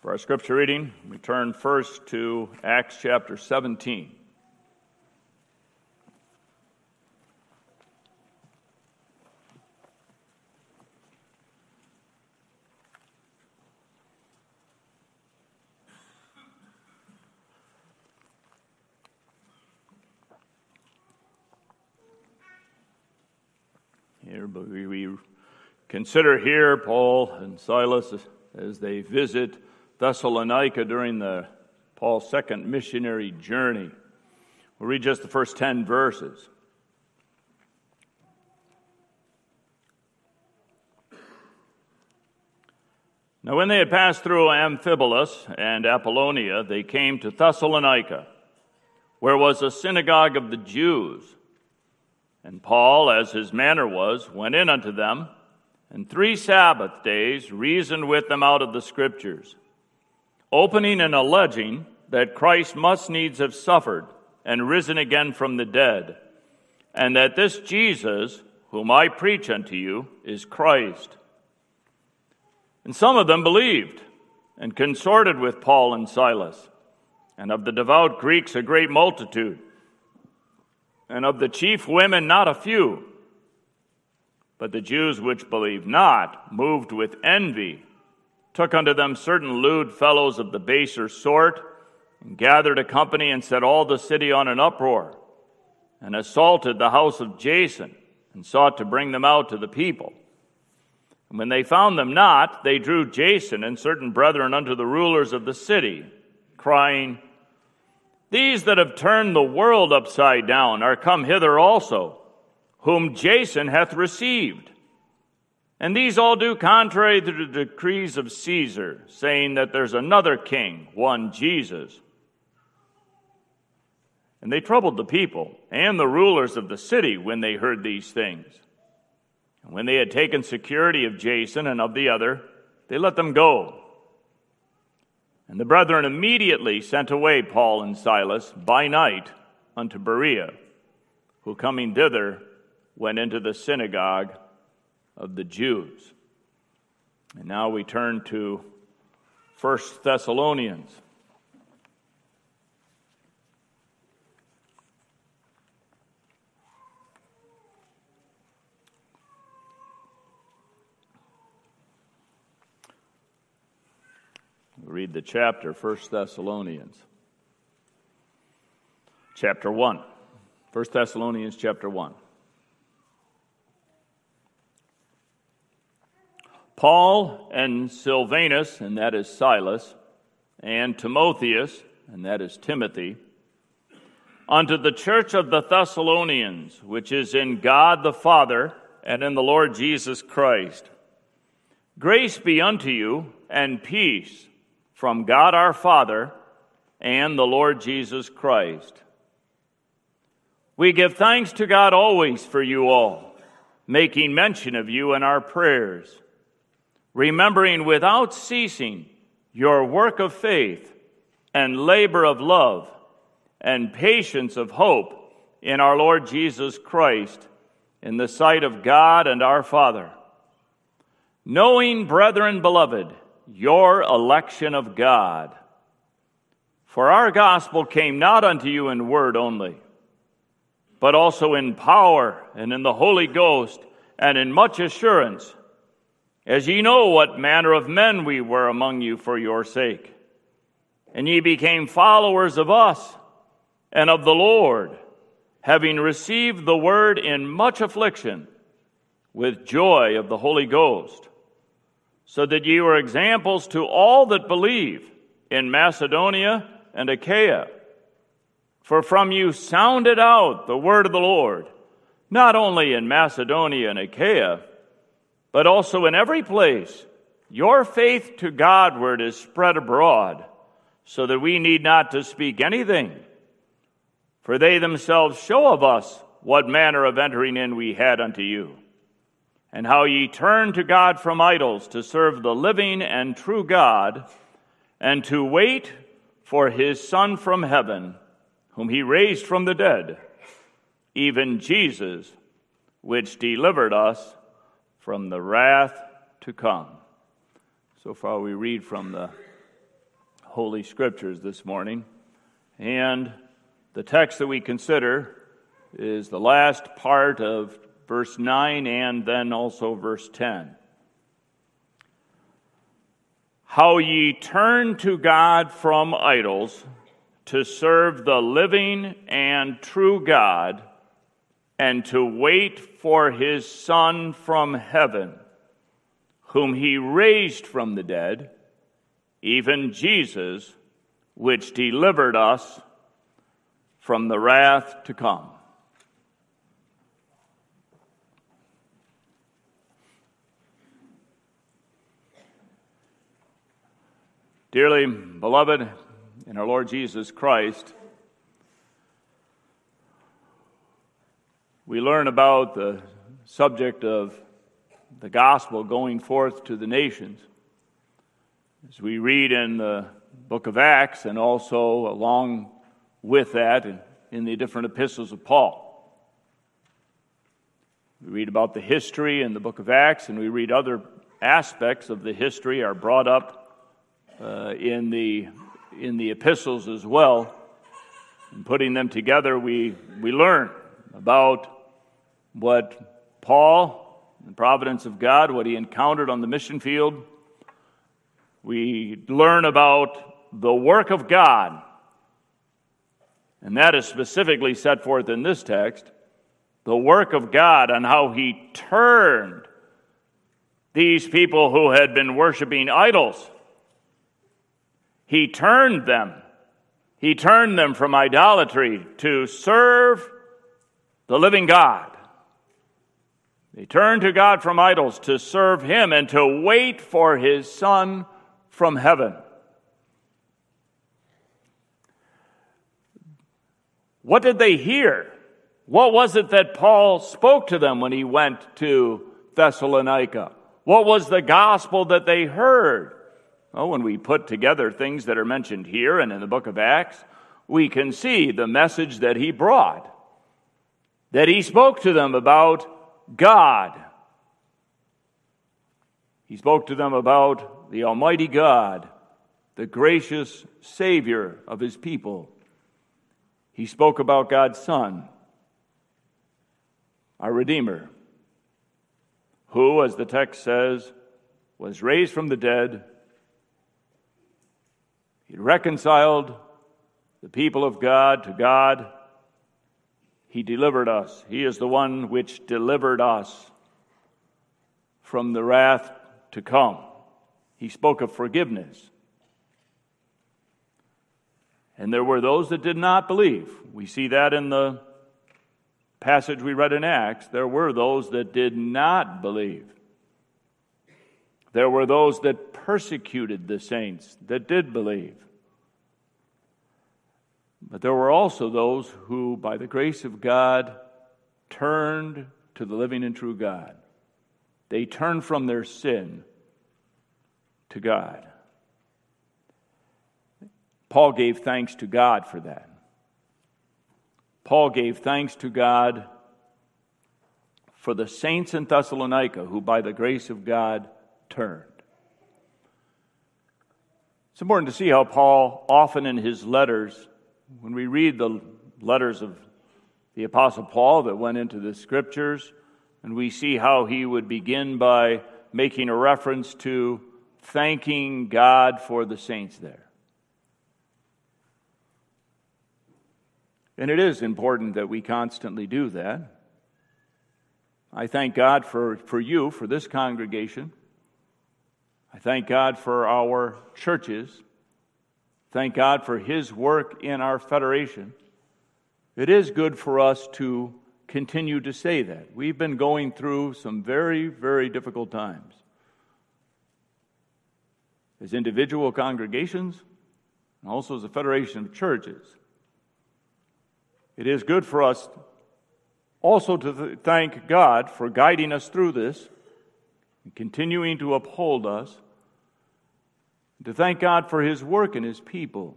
For our scripture reading, we turn first to Acts chapter 17. Here, we consider here Paul and Silas as they visit Thessalonica during the Paul's second missionary journey. We'll read just the first 10 verses. Now, when they had passed through Amphipolis and Apollonia, they came to Thessalonica, where was a synagogue of the Jews. And Paul, as his manner was, went in unto them, and three Sabbath days reasoned with them out of the Scriptures opening and alleging that Christ must needs have suffered and risen again from the dead, and that this Jesus, whom I preach unto you, is Christ. And some of them believed and consorted with Paul and Silas, and of the devout Greeks a great multitude, and of the chief women not a few. But the Jews which believed not, moved with envy, took unto them certain lewd fellows of the baser sort, and gathered a company and set all the city on an uproar, and assaulted the house of Jason, and sought to bring them out to the people. And when they found them not, they drew Jason and certain brethren unto the rulers of the city, crying, These that have turned the world upside down are come hither also, whom Jason hath received. And these all do contrary to the decrees of Caesar, saying that there's another king, one Jesus. And they troubled the people and the rulers of the city when they heard these things. And when they had taken security of Jason and of the other, they let them go. And the brethren immediately sent away Paul and Silas by night unto Berea, who coming thither went into the synagogue of the Jews. And now we turn to 1 Thessalonians. read the chapter, 1 Thessalonians. Chapter 1. 1 Thessalonians chapter 1. Paul and Silvanus, and that is Silas, and Timotheus, and that is Timothy, unto the church of the Thessalonians, which is in God the Father and in the Lord Jesus Christ. Grace be unto you and peace from God our Father and the Lord Jesus Christ. We give thanks to God always for you all, making mention of you in our prayers remembering without ceasing your work of faith and labor of love and patience of hope in our Lord Jesus Christ in the sight of God and our Father. Knowing, brethren beloved, your election of God. For our gospel came not unto you in word only, but also in power and in the Holy Ghost and in much assurance as ye know what manner of men we were among you for your sake. And ye became followers of us and of the Lord, having received the word in much affliction with joy of the Holy Ghost, so that ye were examples to all that believe in Macedonia and Achaia. For from you sounded out the word of the Lord, not only in Macedonia and Achaia, but also in every place, your faith to Godward is spread abroad, so that we need not to speak anything. For they themselves show of us what manner of entering in we had unto you, and how ye turned to God from idols to serve the living and true God, and to wait for his Son from heaven, whom he raised from the dead, even Jesus, which delivered us from the wrath to come. So far, we read from the Holy Scriptures this morning. And the text that we consider is the last part of verse 9 and then also verse 10. How ye turn to God from idols to serve the living and true God and to wait for his Son from heaven, whom he raised from the dead, even Jesus, which delivered us from the wrath to come. Dearly beloved in our Lord Jesus Christ, we learn about the subject of the gospel going forth to the nations. As we read in the book of Acts and also along with that in the different epistles of Paul. We read about the history in the book of Acts, and we read other aspects of the history are brought up uh, in, the, in the epistles as well. And putting them together, we, we learn about what Paul, the providence of God, what he encountered on the mission field. We learn about the work of God, and that is specifically set forth in this text the work of God and how he turned these people who had been worshiping idols. He turned them. He turned them from idolatry to serve the living God. They turned to God from idols to serve Him and to wait for His Son from heaven. What did they hear? What was it that Paul spoke to them when he went to Thessalonica? What was the gospel that they heard? Well, when we put together things that are mentioned here and in the book of Acts, we can see the message that he brought. That he spoke to them about God. He spoke to them about the Almighty God, the gracious Savior of His people. He spoke about God's Son, our Redeemer, who, as the text says, was raised from the dead. He reconciled the people of God to God he delivered us. He is the one which delivered us from the wrath to come. He spoke of forgiveness. And there were those that did not believe. We see that in the passage we read in Acts. There were those that did not believe. There were those that persecuted the saints that did believe. But there were also those who, by the grace of God, turned to the living and true God. They turned from their sin to God. Paul gave thanks to God for that. Paul gave thanks to God for the saints in Thessalonica who, by the grace of God, turned. It's important to see how Paul, often in his letters, when we read the letters of the Apostle Paul that went into the scriptures, and we see how he would begin by making a reference to thanking God for the saints there. And it is important that we constantly do that. I thank God for, for you, for this congregation. I thank God for our churches. Thank God for His work in our federation. It is good for us to continue to say that. We've been going through some very, very difficult times. As individual congregations, and also as a federation of churches. It is good for us also to th- thank God for guiding us through this and continuing to uphold us to thank God for His work and His people.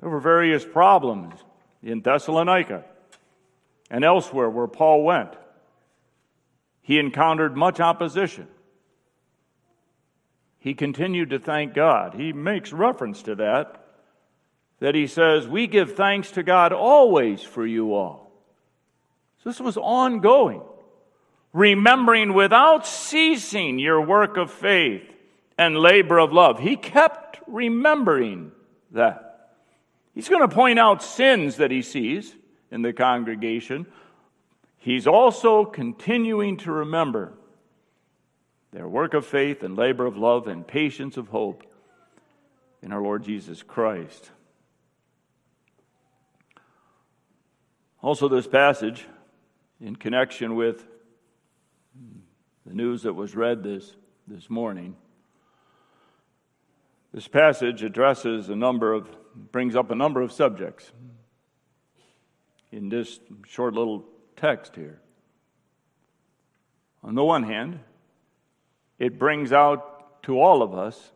There were various problems in Thessalonica and elsewhere where Paul went. He encountered much opposition. he continued to thank God. He makes reference to that, that he says, We give thanks to God always for you all. So this was ongoing, remembering without ceasing your work of faith and labor of love. He kept remembering that. He's going to point out sins that he sees in the congregation. He's also continuing to remember their work of faith and labor of love and patience of hope in our Lord Jesus Christ. Also, this passage, in connection with the news that was read this, this morning, this passage addresses a number of, brings up a number of subjects in this short little text here. On the one hand, it brings out to all of us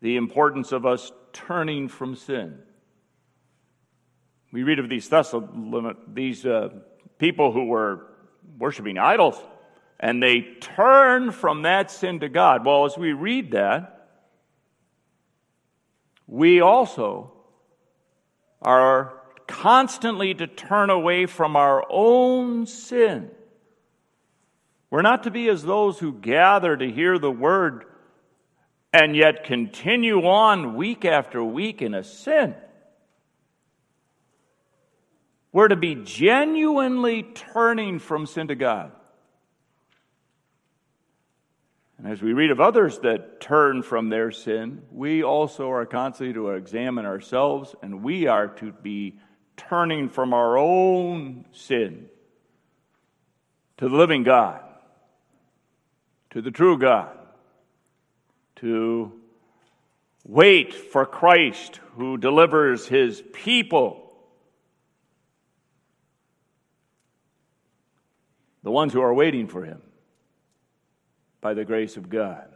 the importance of us turning from sin. We read of these these uh, people who were worshiping idols, and they turn from that sin to God. Well, as we read that, we also are constantly to turn away from our own sin we're not to be as those who gather to hear the word and yet continue on week after week in a sin. We're to be genuinely turning from sin to God. And as we read of others that turn from their sin, we also are constantly to examine ourselves and we are to be turning from our own sin to the living God to the true God, to wait for Christ who delivers his people, the ones who are waiting for him by the grace of God.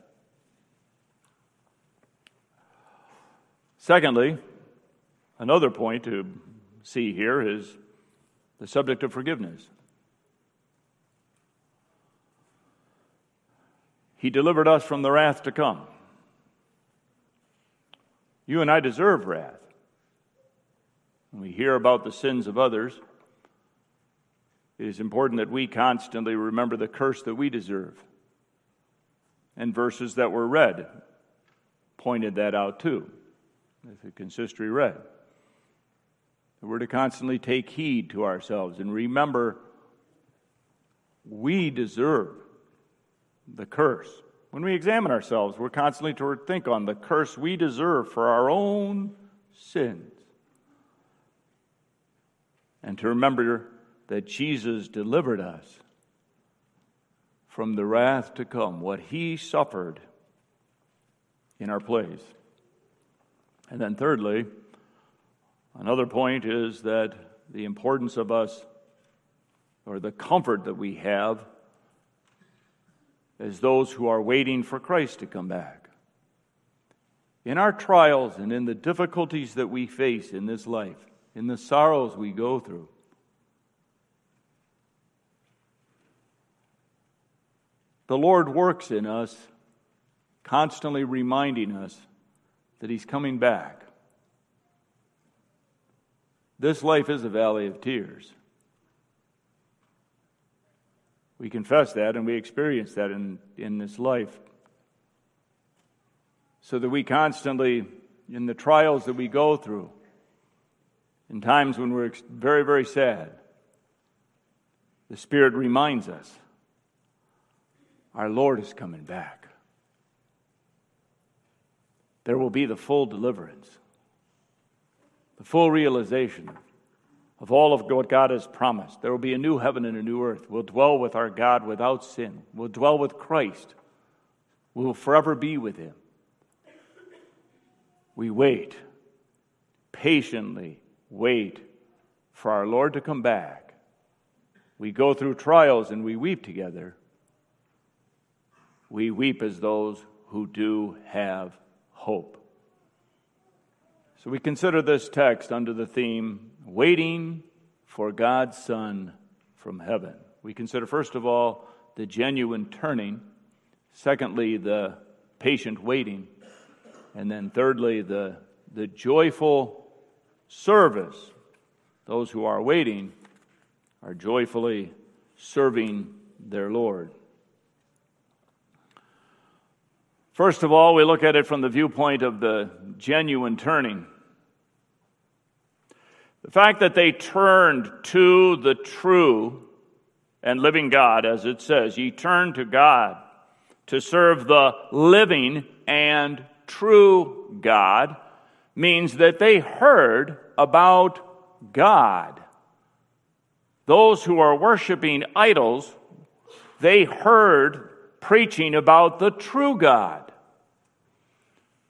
Secondly, another point to see here is the subject of forgiveness. He delivered us from the wrath to come. You and I deserve wrath. When we hear about the sins of others, it is important that we constantly remember the curse that we deserve. And verses that were read pointed that out too, as the consistory read. We're to constantly take heed to ourselves and remember we deserve the curse. When we examine ourselves, we're constantly to think on the curse we deserve for our own sins. And to remember that Jesus delivered us from the wrath to come, what he suffered in our place. And then, thirdly, another point is that the importance of us, or the comfort that we have as those who are waiting for Christ to come back. In our trials and in the difficulties that we face in this life, in the sorrows we go through, the Lord works in us, constantly reminding us that He's coming back. This life is a valley of tears. We confess that and we experience that in, in this life. So that we constantly, in the trials that we go through, in times when we're very, very sad, the Spirit reminds us our Lord is coming back. There will be the full deliverance, the full realization of all of what God has promised. There will be a new heaven and a new earth. We'll dwell with our God without sin. We'll dwell with Christ. We will forever be with Him. We wait, patiently wait for our Lord to come back. We go through trials and we weep together. We weep as those who do have hope. So we consider this text under the theme waiting for God's Son from heaven. We consider, first of all, the genuine turning, secondly, the patient waiting. And then, thirdly, the, the joyful service. Those who are waiting are joyfully serving their Lord. First of all, we look at it from the viewpoint of the genuine turning. The fact that they turned to the true and living God, as it says, ye turn to God to serve the living and true God, means that they heard about God. Those who are worshiping idols, they heard preaching about the true God.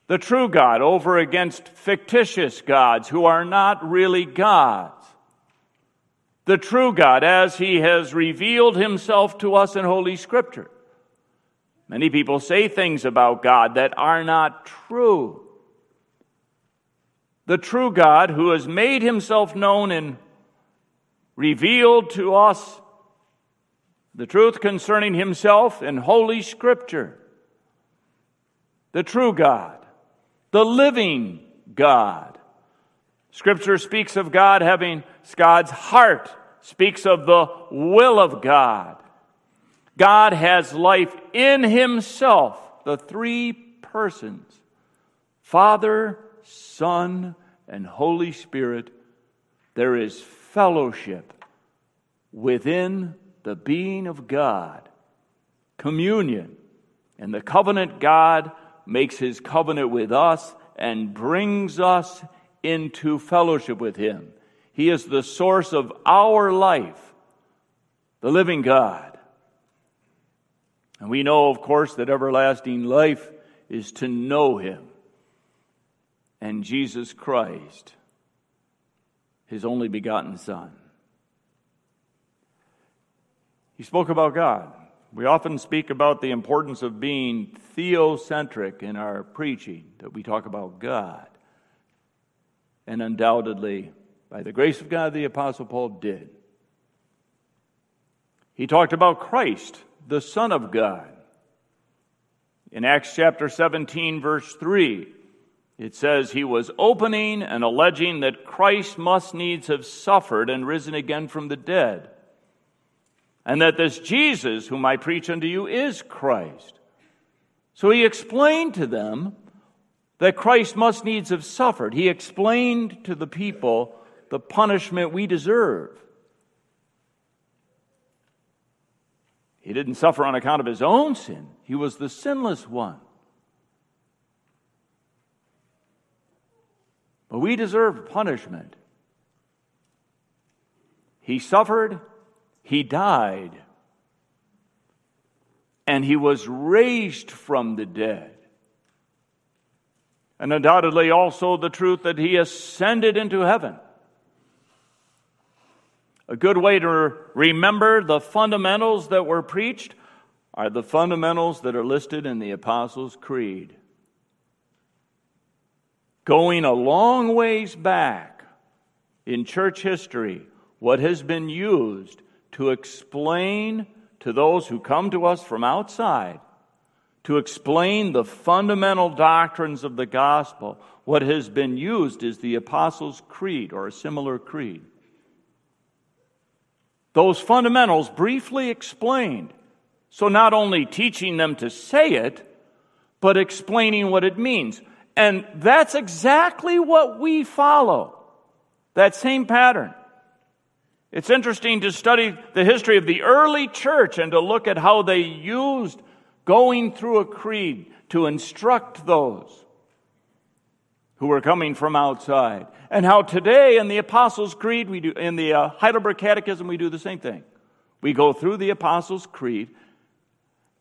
The true God over against fictitious gods who are not really gods. The true God as he has revealed himself to us in Holy Scripture. Many people say things about God that are not true. The true God who has made himself known and revealed to us the truth concerning himself in Holy Scripture. The true God, the living God. Scripture speaks of God having God's heart, speaks of the will of God. God has life in himself, the three persons Father, Son, and Holy Spirit. There is fellowship within the being of God, communion. And the covenant God makes his covenant with us and brings us into fellowship with him. He is the source of our life, the living God. And we know, of course, that everlasting life is to know him and Jesus Christ, his only begotten Son. He spoke about God. We often speak about the importance of being theocentric in our preaching, that we talk about God. And undoubtedly, by the grace of God, the Apostle Paul did. He talked about Christ, the Son of God. In Acts chapter 17, verse 3, it says, He was opening and alleging that Christ must needs have suffered and risen again from the dead and that this Jesus, whom I preach unto you, is Christ. So he explained to them that Christ must needs have suffered. He explained to the people the punishment we deserve. He didn't suffer on account of his own sin, he was the sinless one. But we deserve punishment. He suffered he died. And he was raised from the dead. And undoubtedly also the truth that he ascended into heaven. A good way to remember the fundamentals that were preached are the fundamentals that are listed in the Apostles' Creed. Going a long ways back in church history, what has been used to explain to those who come to us from outside, to explain the fundamental doctrines of the gospel, what has been used is the Apostles' Creed or a similar creed. Those fundamentals briefly explained. So, not only teaching them to say it, but explaining what it means. And that's exactly what we follow. That same pattern. It's interesting to study the history of the early church and to look at how they used going through a creed to instruct those who were coming from outside. And how today in the Apostles' Creed, we do, in the uh, Heidelberg Catechism, we do the same thing. We go through the Apostles' Creed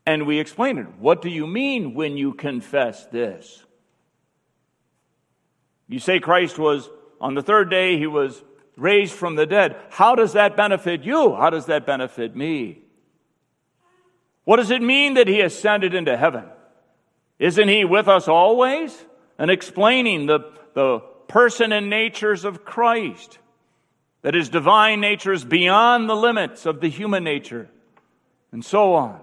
and we explain it. What do you mean when you confess this? You say Christ was, on the third day, he was raised from the dead. How does that benefit you? How does that benefit me? What does it mean that he ascended into heaven? Isn't he with us always? And explaining the, the person and natures of Christ, that his divine nature is beyond the limits of the human nature, and so on.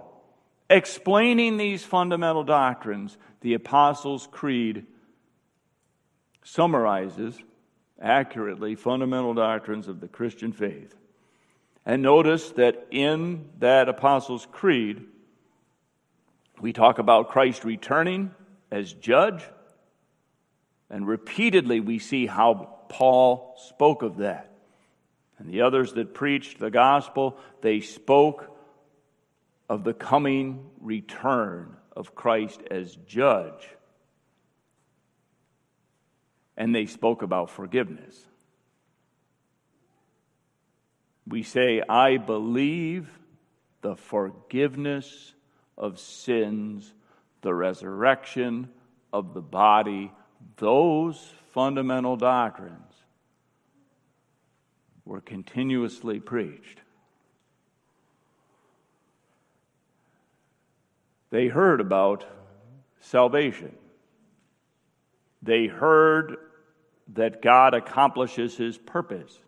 explaining these fundamental doctrines, the Apostles' Creed summarizes accurately fundamental doctrines of the Christian faith. And notice that in that Apostles' Creed, we talk about Christ returning as judge, and repeatedly we see how Paul spoke of that. And the others that preached the gospel, they spoke of the coming return of Christ as judge. And they spoke about forgiveness. We say, I believe the forgiveness of sins, the resurrection of the body, those fundamental doctrines were continuously preached. They heard about salvation. They heard that God accomplishes his purpose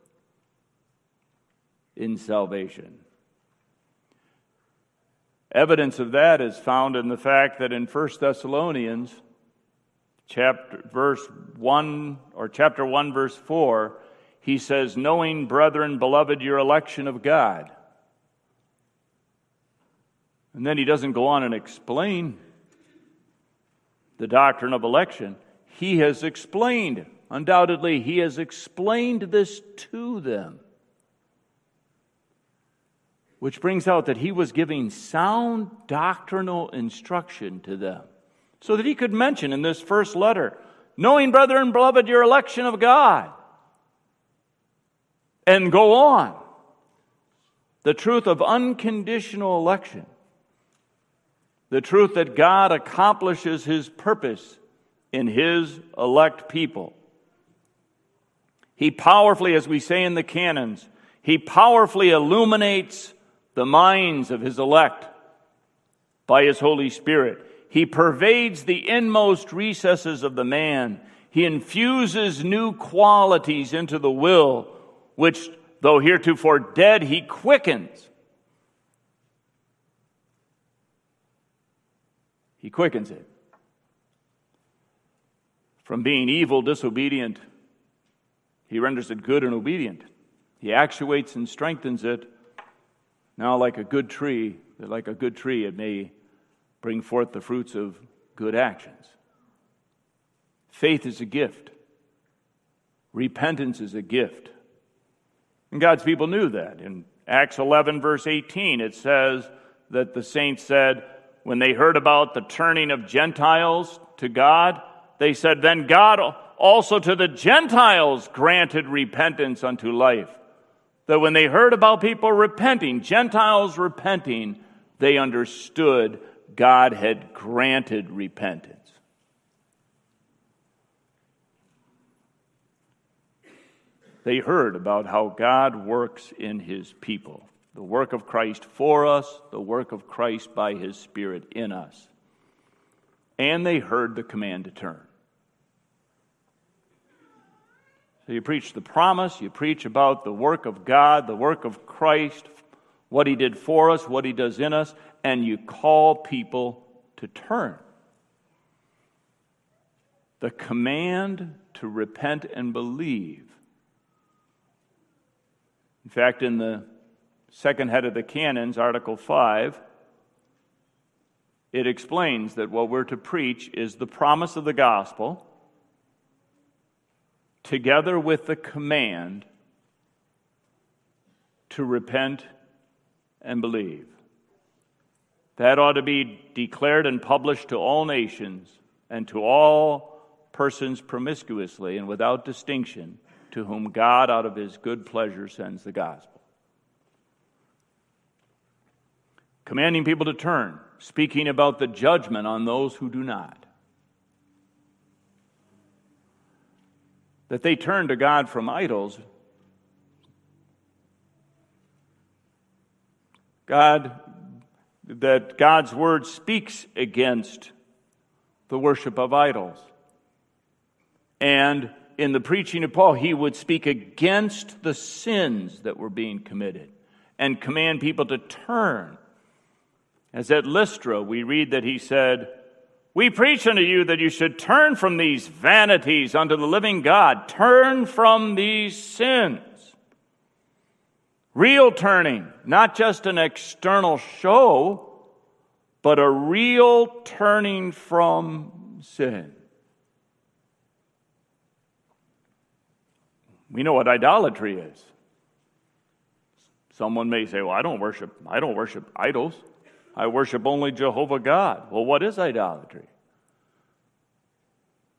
in salvation. Evidence of that is found in the fact that in 1 Thessalonians chapter verse 1 or chapter 1 verse 4 he says knowing brethren beloved your election of God. And then he doesn't go on and explain the doctrine of election. He has explained, undoubtedly, he has explained this to them which brings out that he was giving sound doctrinal instruction to them. So that he could mention in this first letter, knowing, brethren, beloved, your election of God. And go on. The truth of unconditional election. The truth that God accomplishes his purpose in his elect people. He powerfully, as we say in the canons, he powerfully illuminates the minds of his elect by his Holy Spirit. He pervades the inmost recesses of the man. He infuses new qualities into the will, which, though heretofore dead, he quickens. He quickens it. From being evil, disobedient, he renders it good and obedient. He actuates and strengthens it now, like a good tree, like a good tree, it may bring forth the fruits of good actions. Faith is a gift. Repentance is a gift. And God's people knew that. In Acts 11, verse 18, it says that the saints said, when they heard about the turning of Gentiles to God, they said, Then God also to the Gentiles granted repentance unto life that when they heard about people repenting, Gentiles repenting, they understood God had granted repentance. They heard about how God works in his people, the work of Christ for us, the work of Christ by his Spirit in us. And they heard the command to turn. So you preach the promise, you preach about the work of God, the work of Christ, what He did for us, what He does in us, and you call people to turn. The command to repent and believe. In fact, in the second head of the canons, Article 5, it explains that what we're to preach is the promise of the gospel together with the command to repent and believe. That ought to be declared and published to all nations and to all persons promiscuously and without distinction to whom God, out of his good pleasure, sends the gospel. Commanding people to turn, speaking about the judgment on those who do not. That they turn to God from idols. God, that God's word speaks against the worship of idols. And in the preaching of Paul, he would speak against the sins that were being committed and command people to turn As at Lystra, we read that he said, We preach unto you that you should turn from these vanities unto the living God, turn from these sins. Real turning, not just an external show, but a real turning from sin. We know what idolatry is. Someone may say, "Well, I don't worship I don't worship idols. I worship only Jehovah God." Well, what is idolatry?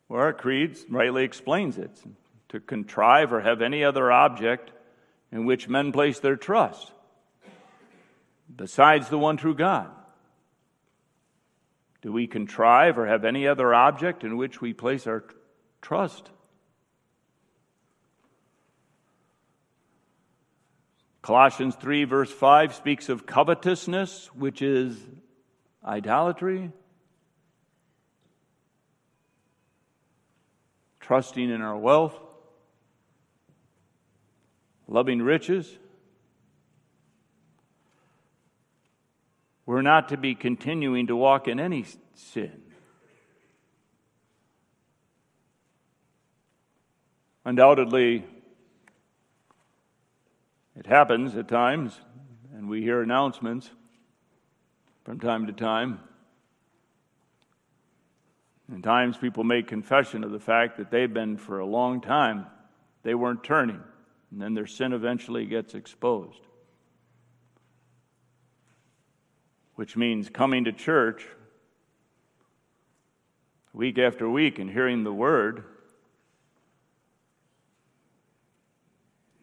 Well, our creed rightly explains it to contrive or have any other object in which men place their trust besides the one true God. Do we contrive or have any other object in which we place our trust? Colossians 3, verse 5 speaks of covetousness, which is idolatry. Trusting in our wealth, loving riches. We're not to be continuing to walk in any sin. Undoubtedly, it happens at times, and we hear announcements from time to time. And times people make confession of the fact that they've been for a long time, they weren't turning, and then their sin eventually gets exposed. Which means coming to church week after week and hearing the word,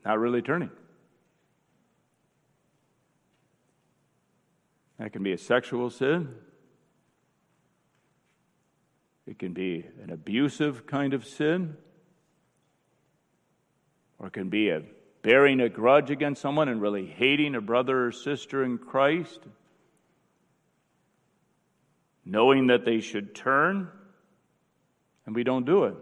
not really turning. That can be a sexual sin. It can be an abusive kind of sin. Or it can be a bearing a grudge against someone and really hating a brother or sister in Christ. Knowing that they should turn, and we don't do it.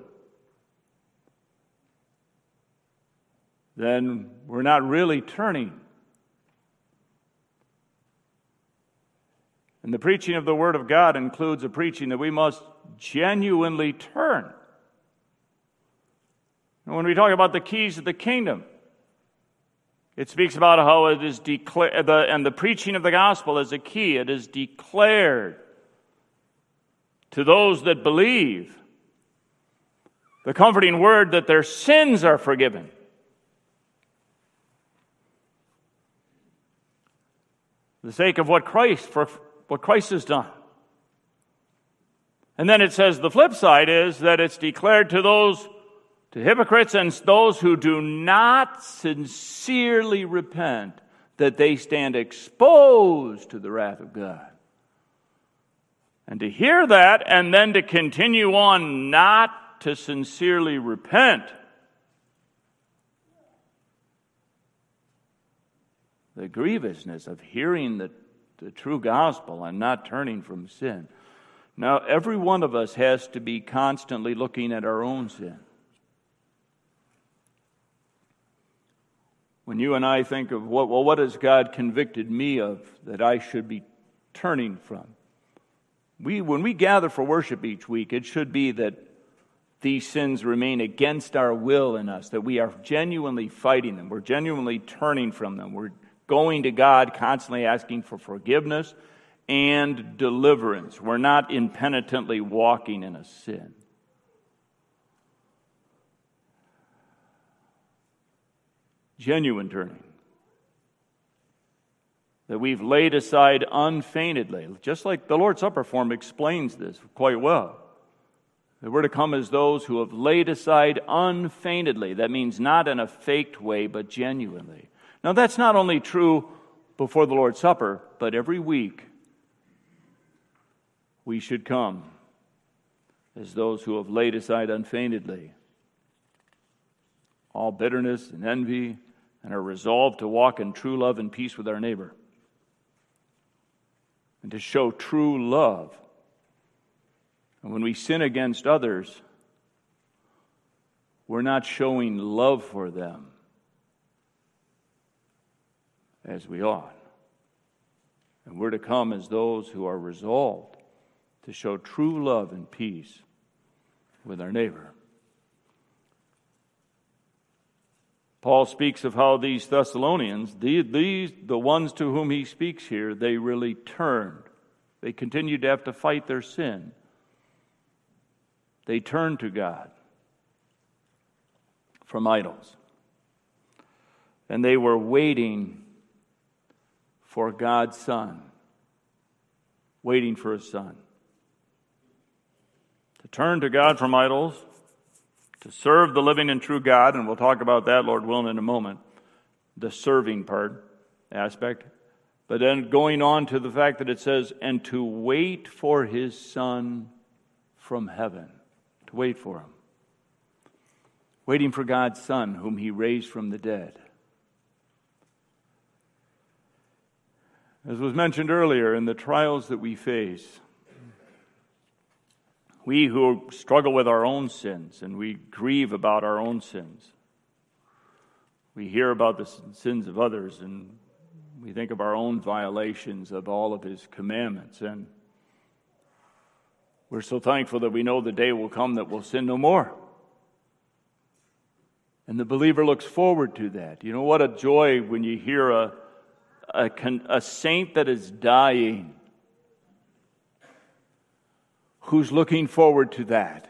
Then we're not really turning. And the preaching of the Word of God includes a preaching that we must genuinely turn. And when we talk about the keys of the kingdom, it speaks about how it is declared, and the preaching of the gospel is a key. It is declared to those that believe the comforting word that their sins are forgiven. For the sake of what Christ, for what Christ has done. And then it says the flip side is that it's declared to those, to hypocrites and those who do not sincerely repent, that they stand exposed to the wrath of God. And to hear that and then to continue on not to sincerely repent, the grievousness of hearing the the true gospel and not turning from sin. Now, every one of us has to be constantly looking at our own sin. When you and I think of what, well, what has God convicted me of that I should be turning from? We, when we gather for worship each week, it should be that these sins remain against our will in us, that we are genuinely fighting them, we're genuinely turning from them, we're going to God, constantly asking for forgiveness and deliverance. We're not impenitently walking in a sin. Genuine turning. That we've laid aside unfeignedly, just like the Lord's Supper form explains this quite well. That we're to come as those who have laid aside unfeignedly. That means not in a faked way, but genuinely. Now, that's not only true before the Lord's Supper, but every week we should come as those who have laid aside unfeignedly all bitterness and envy and are resolved to walk in true love and peace with our neighbor and to show true love. And when we sin against others, we're not showing love for them as we ought. And we're to come as those who are resolved to show true love and peace with our neighbor. Paul speaks of how these Thessalonians, these, the ones to whom he speaks here, they really turned. They continued to have to fight their sin. They turned to God from idols. And they were waiting for God's Son, waiting for His Son. To turn to God from idols, to serve the living and true God, and we'll talk about that, Lord willing, in a moment, the serving part, aspect. But then going on to the fact that it says, and to wait for His Son from heaven. To wait for Him. Waiting for God's Son, whom He raised from the dead. As was mentioned earlier, in the trials that we face, we who struggle with our own sins and we grieve about our own sins, we hear about the sins of others and we think of our own violations of all of His commandments. And we're so thankful that we know the day will come that we'll sin no more. And the believer looks forward to that. You know what a joy when you hear a a, a saint that is dying who's looking forward to that.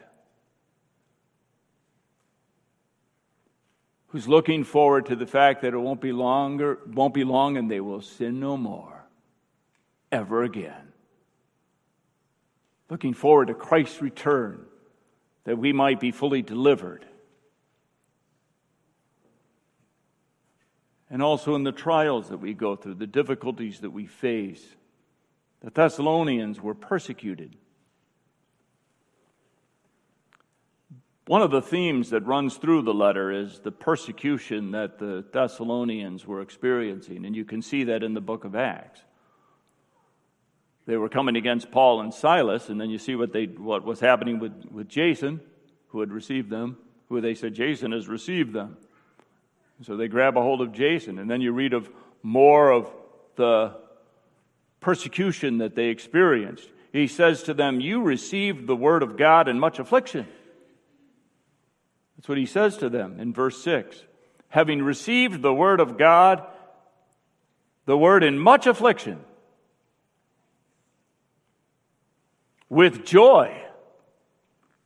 Who's looking forward to the fact that it won't be longer, won't be long and they will sin no more ever again. Looking forward to Christ's return that we might be fully delivered and also in the trials that we go through, the difficulties that we face. The Thessalonians were persecuted. One of the themes that runs through the letter is the persecution that the Thessalonians were experiencing, and you can see that in the book of Acts. They were coming against Paul and Silas, and then you see what, they, what was happening with, with Jason, who had received them, who they said, Jason has received them. So they grab a hold of Jason, and then you read of more of the persecution that they experienced. He says to them, You received the word of God in much affliction. That's what he says to them in verse 6. Having received the word of God, the word in much affliction, with joy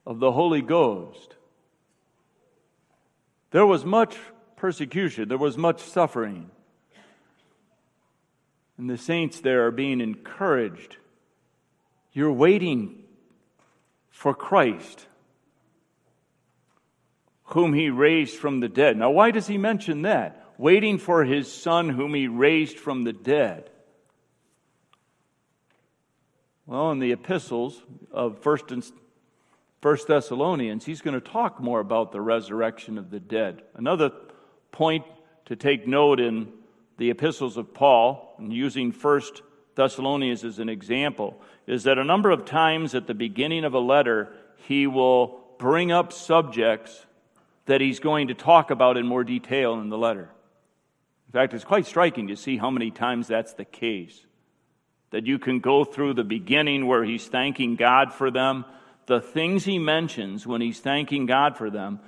of the Holy Ghost. There was much persecution, there was much suffering. And the saints there are being encouraged. You're waiting for Christ, whom he raised from the dead. Now, why does he mention that? Waiting for his son, whom he raised from the dead. Well, in the epistles of 1st and First Thessalonians, he's going to talk more about the resurrection of the dead. Another point to take note in the epistles of Paul, and using First Thessalonians as an example, is that a number of times at the beginning of a letter, he will bring up subjects that he's going to talk about in more detail in the letter. In fact, it's quite striking to see how many times that's the case. That you can go through the beginning where he's thanking God for them, the things he mentions when he's thanking God for them,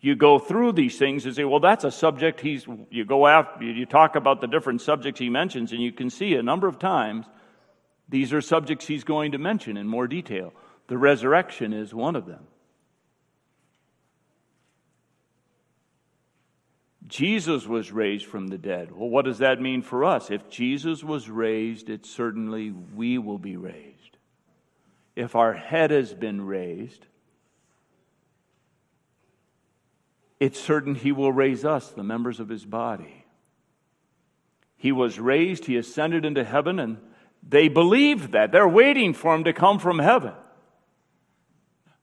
you go through these things and say, well, that's a subject he's, you go after, you talk about the different subjects he mentions, and you can see a number of times these are subjects he's going to mention in more detail. The resurrection is one of them. Jesus was raised from the dead. Well, what does that mean for us? If Jesus was raised, it certainly we will be raised. If our head has been raised, it's certain he will raise us, the members of his body. He was raised, he ascended into heaven, and they believe that. They're waiting for him to come from heaven.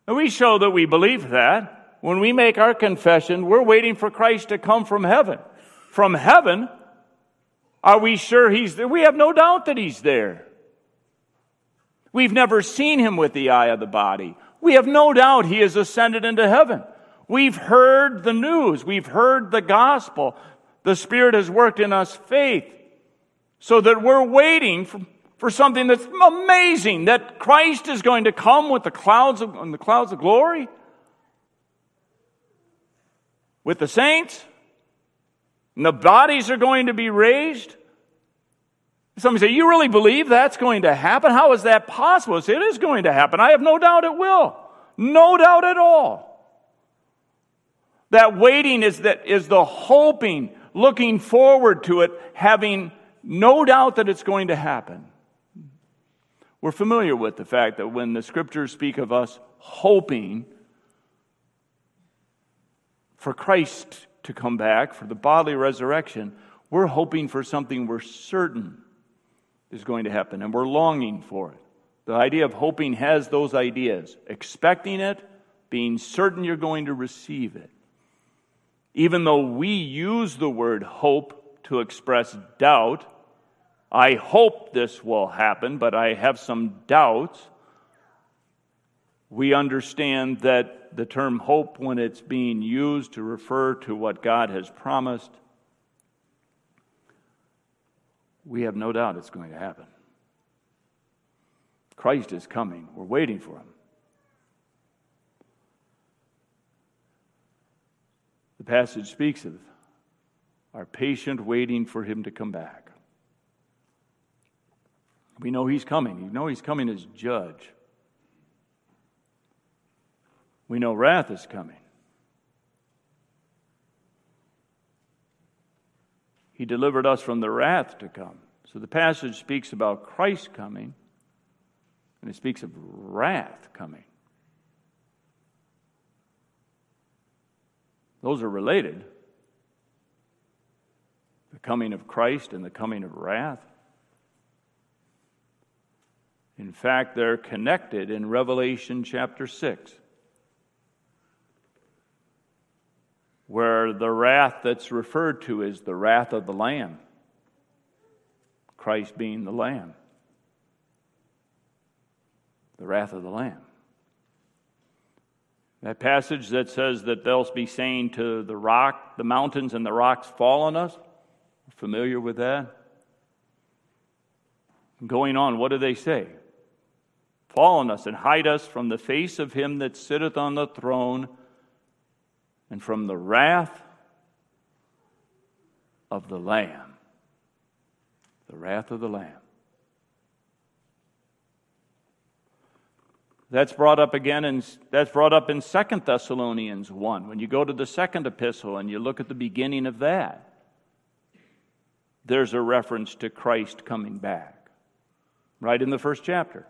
And we show that we believe that. When we make our confession, we're waiting for Christ to come from heaven. From heaven, are we sure he's there? We have no doubt that he's there. We've never seen him with the eye of the body. We have no doubt he has ascended into heaven. We've heard the news. We've heard the gospel. The Spirit has worked in us faith. So that we're waiting for, for something that's amazing, that Christ is going to come with the clouds of, the clouds of glory, with the saints, and the bodies are going to be raised. Somebody say, You really believe that's going to happen? How is that possible? Say, it is going to happen. I have no doubt it will. No doubt at all. That waiting is, that, is the hoping, looking forward to it, having no doubt that it's going to happen. We're familiar with the fact that when the scriptures speak of us hoping for Christ to come back, for the bodily resurrection, we're hoping for something we're certain is going to happen, and we're longing for it. The idea of hoping has those ideas expecting it, being certain you're going to receive it. Even though we use the word hope to express doubt, I hope this will happen, but I have some doubts. We understand that the term hope, when it's being used to refer to what God has promised, we have no doubt it's going to happen. Christ is coming. We're waiting for him. Passage speaks of our patient waiting for him to come back. We know he's coming. We know he's coming as judge. We know wrath is coming. He delivered us from the wrath to come. So the passage speaks about Christ coming, and it speaks of wrath coming. Those are related the coming of Christ and the coming of wrath. In fact, they're connected in Revelation chapter 6. where the wrath that's referred to is the wrath of the Lamb, Christ being the Lamb. The wrath of the Lamb. That passage that says that they'll be saying to the rock, the mountains and the rocks fall on us. Familiar with that? Going on, what do they say? Fall on us and hide us from the face of him that sitteth on the throne and from the wrath of the Lamb. The wrath of the Lamb. That's brought up again in that's brought up in Second Thessalonians 1. When you go to the second epistle and you look at the beginning of that, there's a reference to Christ coming back. Right in the first chapter.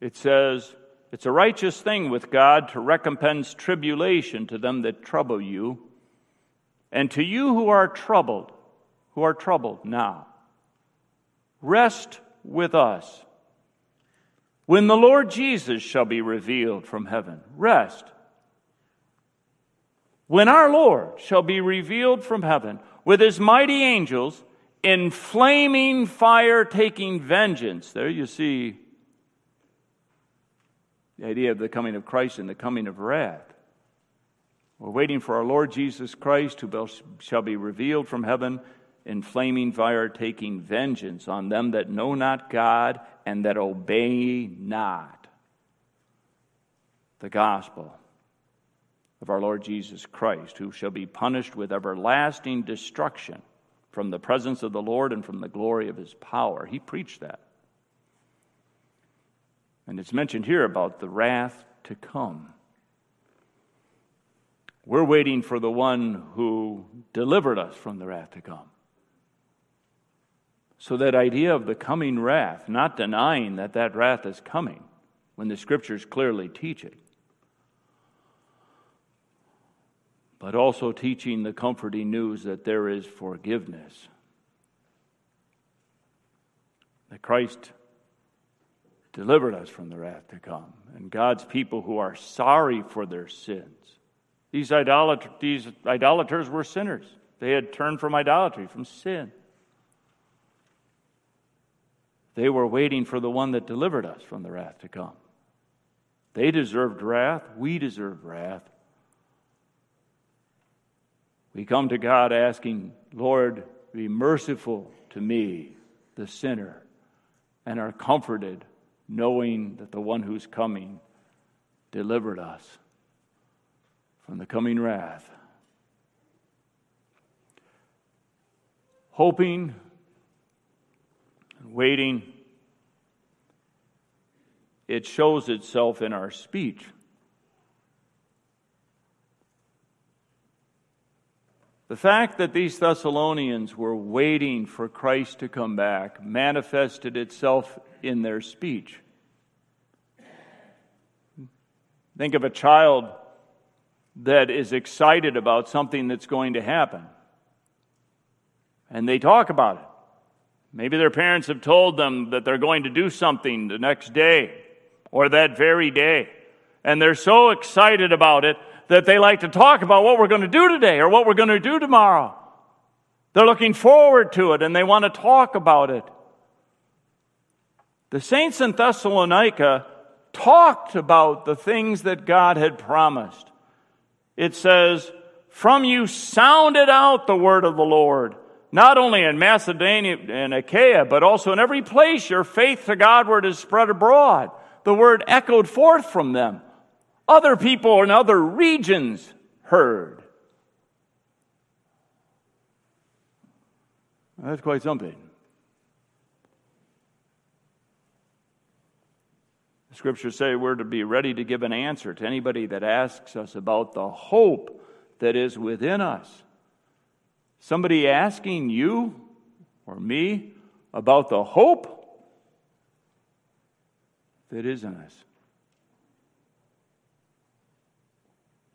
It says, it's a righteous thing with God to recompense tribulation to them that trouble you, and to you who are troubled, who are troubled now. Rest with us. When the Lord Jesus shall be revealed from heaven, rest. When our Lord shall be revealed from heaven with his mighty angels in flaming fire taking vengeance. There you see the idea of the coming of Christ and the coming of wrath. We're waiting for our Lord Jesus Christ, who shall be revealed from heaven in flaming fire, taking vengeance on them that know not God and that obey not the gospel of our Lord Jesus Christ, who shall be punished with everlasting destruction from the presence of the Lord and from the glory of his power. He preached that. And it's mentioned here about the wrath to come. We're waiting for the one who delivered us from the wrath to come. So, that idea of the coming wrath, not denying that that wrath is coming when the scriptures clearly teach it, but also teaching the comforting news that there is forgiveness. That Christ delivered us from the wrath to come. And God's people who are sorry for their sins. These, idolat- these idolaters were sinners. They had turned from idolatry, from sin. They were waiting for the one that delivered us from the wrath to come. They deserved wrath. We deserve wrath. We come to God asking, Lord, be merciful to me, the sinner, and are comforted knowing that the one who's coming delivered us from the coming wrath. Hoping waiting, it shows itself in our speech. The fact that these Thessalonians were waiting for Christ to come back manifested itself in their speech. Think of a child that is excited about something that's going to happen. And they talk about it. Maybe their parents have told them that they're going to do something the next day or that very day. And they're so excited about it that they like to talk about what we're going to do today or what we're going to do tomorrow. They're looking forward to it and they want to talk about it. The saints in Thessalonica talked about the things that God had promised. It says, From you sounded out the word of the Lord, not only in Macedonia and Achaia, but also in every place your faith to Godward is spread abroad. The word echoed forth from them. Other people in other regions heard. That's quite something. The scriptures say we're to be ready to give an answer to anybody that asks us about the hope that is within us. Somebody asking you or me about the hope that is in us.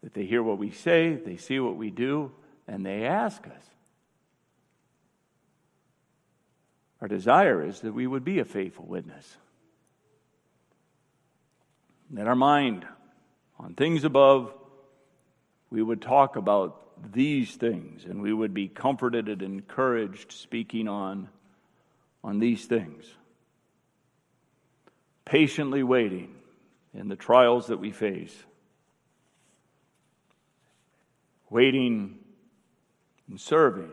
that they hear what we say, they see what we do, and they ask us. Our desire is that we would be a faithful witness. That our mind on things above, we would talk about these things and we would be comforted and encouraged speaking on, on these things. Patiently waiting in the trials that we face waiting and serving.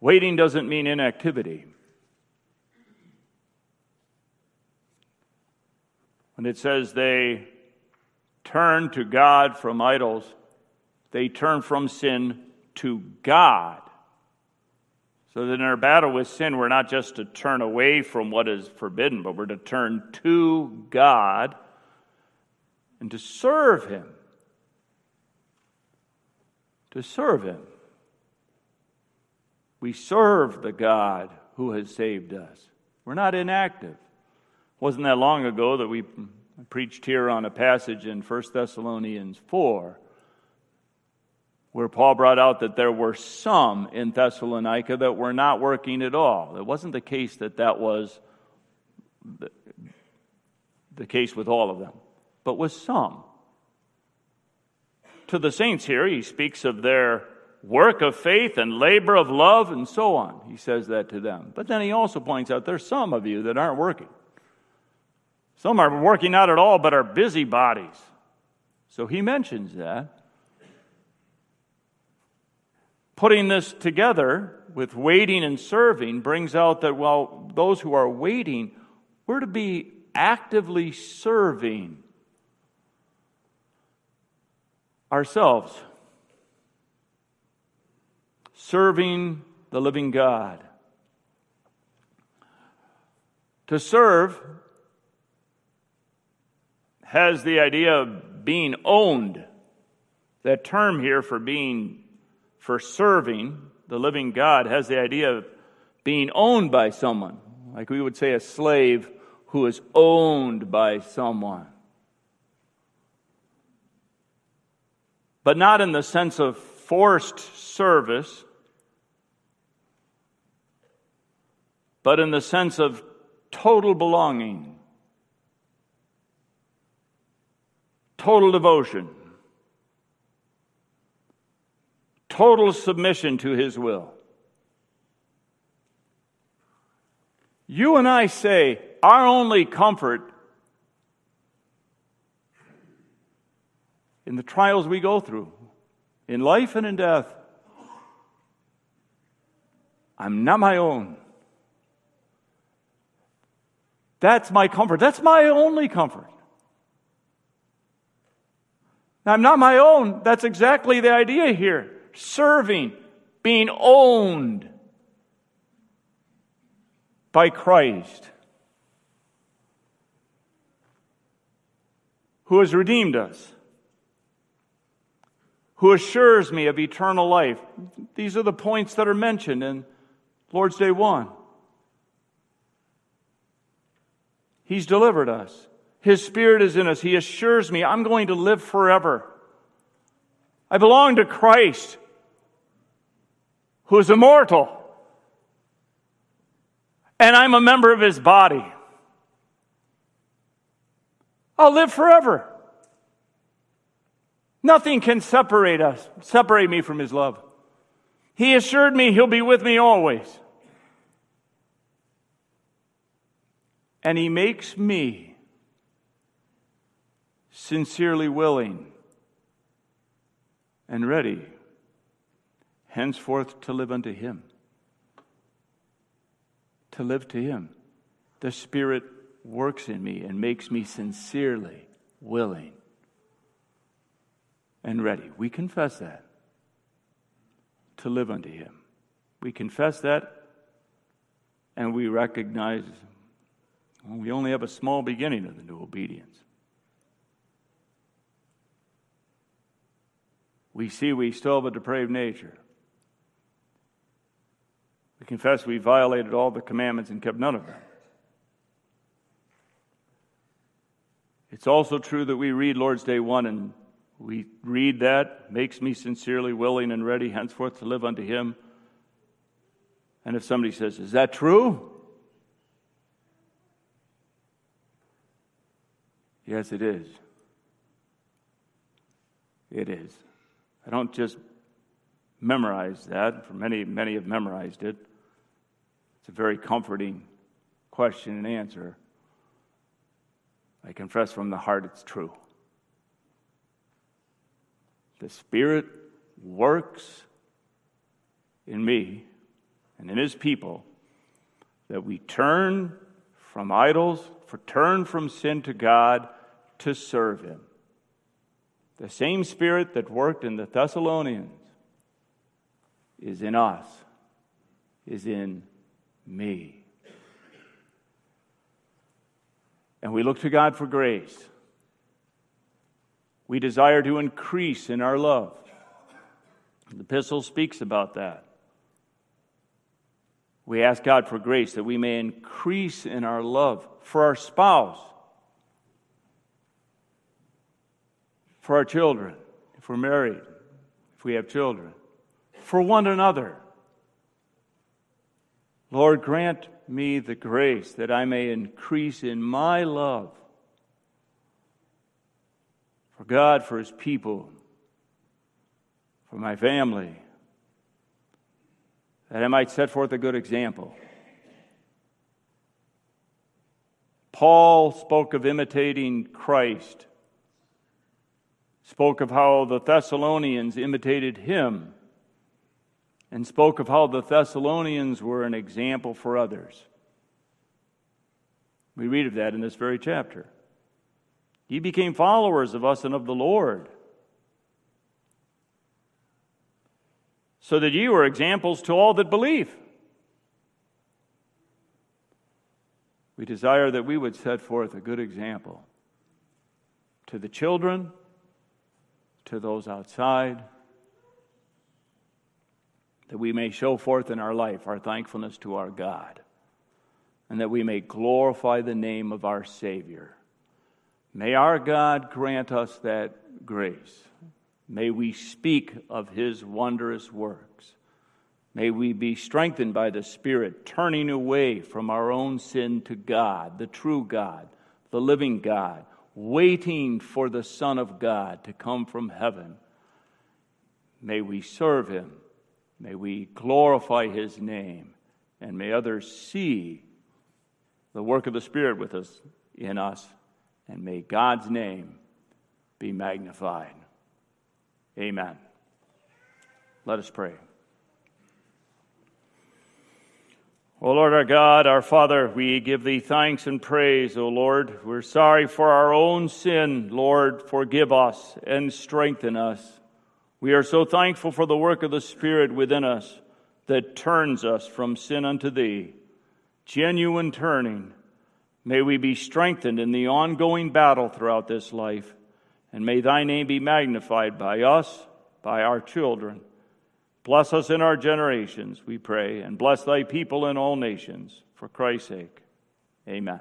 Waiting doesn't mean inactivity. When it says they turn to God from idols, they turn from sin to God. So that in our battle with sin, we're not just to turn away from what is forbidden, but we're to turn to God and to serve Him to serve Him. We serve the God who has saved us. We're not inactive. It wasn't that long ago that we preached here on a passage in 1 Thessalonians 4 where Paul brought out that there were some in Thessalonica that were not working at all. It wasn't the case that that was the, the case with all of them, but with some to the saints here, he speaks of their work of faith and labor of love and so on. He says that to them. But then he also points out there's some of you that aren't working. Some are working not at all, but are busybodies. So he mentions that. Putting this together with waiting and serving brings out that while those who are waiting, we're to be actively serving ourselves, serving the living God. To serve has the idea of being owned. That term here for being, for serving the living God has the idea of being owned by someone. Like we would say a slave who is owned by someone. but not in the sense of forced service, but in the sense of total belonging, total devotion, total submission to His will. You and I say our only comfort in the trials we go through. in life and in death. I'm not my own. That's my comfort. That's my only comfort. Now, I'm not my own. That's exactly the idea here. Serving, being owned by Christ, who has redeemed us, who assures me of eternal life. These are the points that are mentioned in Lord's Day 1. He's delivered us. His Spirit is in us. He assures me I'm going to live forever. I belong to Christ, who is immortal. And I'm a member of his body. I'll live forever. Nothing can separate us, separate me from his love. He assured me he'll be with me always. And he makes me sincerely willing and ready henceforth to live unto him. To live to him. The Spirit works in me and makes me sincerely willing and ready. We confess that. To live unto him. We confess that and we recognize well, we only have a small beginning of the new obedience. We see we still have a depraved nature. We confess we violated all the commandments and kept none of them. It's also true that we read Lord's Day 1 and we read that, makes me sincerely willing and ready henceforth to live unto Him. And if somebody says, Is that true? Yes, it is. It is. I don't just memorize that, for many, many have memorized it. It's a very comforting question and answer. I confess from the heart it's true. The Spirit works in me and in His people that we turn from idols, for turn from sin to God to serve Him. The same Spirit that worked in the Thessalonians is in us, is in me. And we look to God for grace. We desire to increase in our love. The epistle speaks about that. We ask God for grace that we may increase in our love for our spouse, for our children, if we're married, if we have children, for one another. Lord, grant me the grace that I may increase in my love for God, for His people, for my family, that I might set forth a good example. Paul spoke of imitating Christ, spoke of how the Thessalonians imitated him and spoke of how the Thessalonians were an example for others. We read of that in this very chapter. Ye became followers of us and of the Lord, so that ye were examples to all that believe. We desire that we would set forth a good example to the children, to those outside, that we may show forth in our life our thankfulness to our God, and that we may glorify the name of our Savior. May our God grant us that grace. May we speak of His wondrous works. May we be strengthened by the Spirit, turning away from our own sin to God, the true God, the living God, waiting for the Son of God to come from heaven. May we serve Him May we glorify his name, and may others see the work of the Spirit with us in us, and may God's name be magnified. Amen. Let us pray. O Lord our God, our Father, we give thee thanks and praise, O Lord. We're sorry for our own sin. Lord, forgive us and strengthen us. We are so thankful for the work of the Spirit within us that turns us from sin unto thee. Genuine turning. May we be strengthened in the ongoing battle throughout this life. And may thy name be magnified by us, by our children Bless us in our generations, we pray, and bless thy people in all nations. For Christ's sake, amen.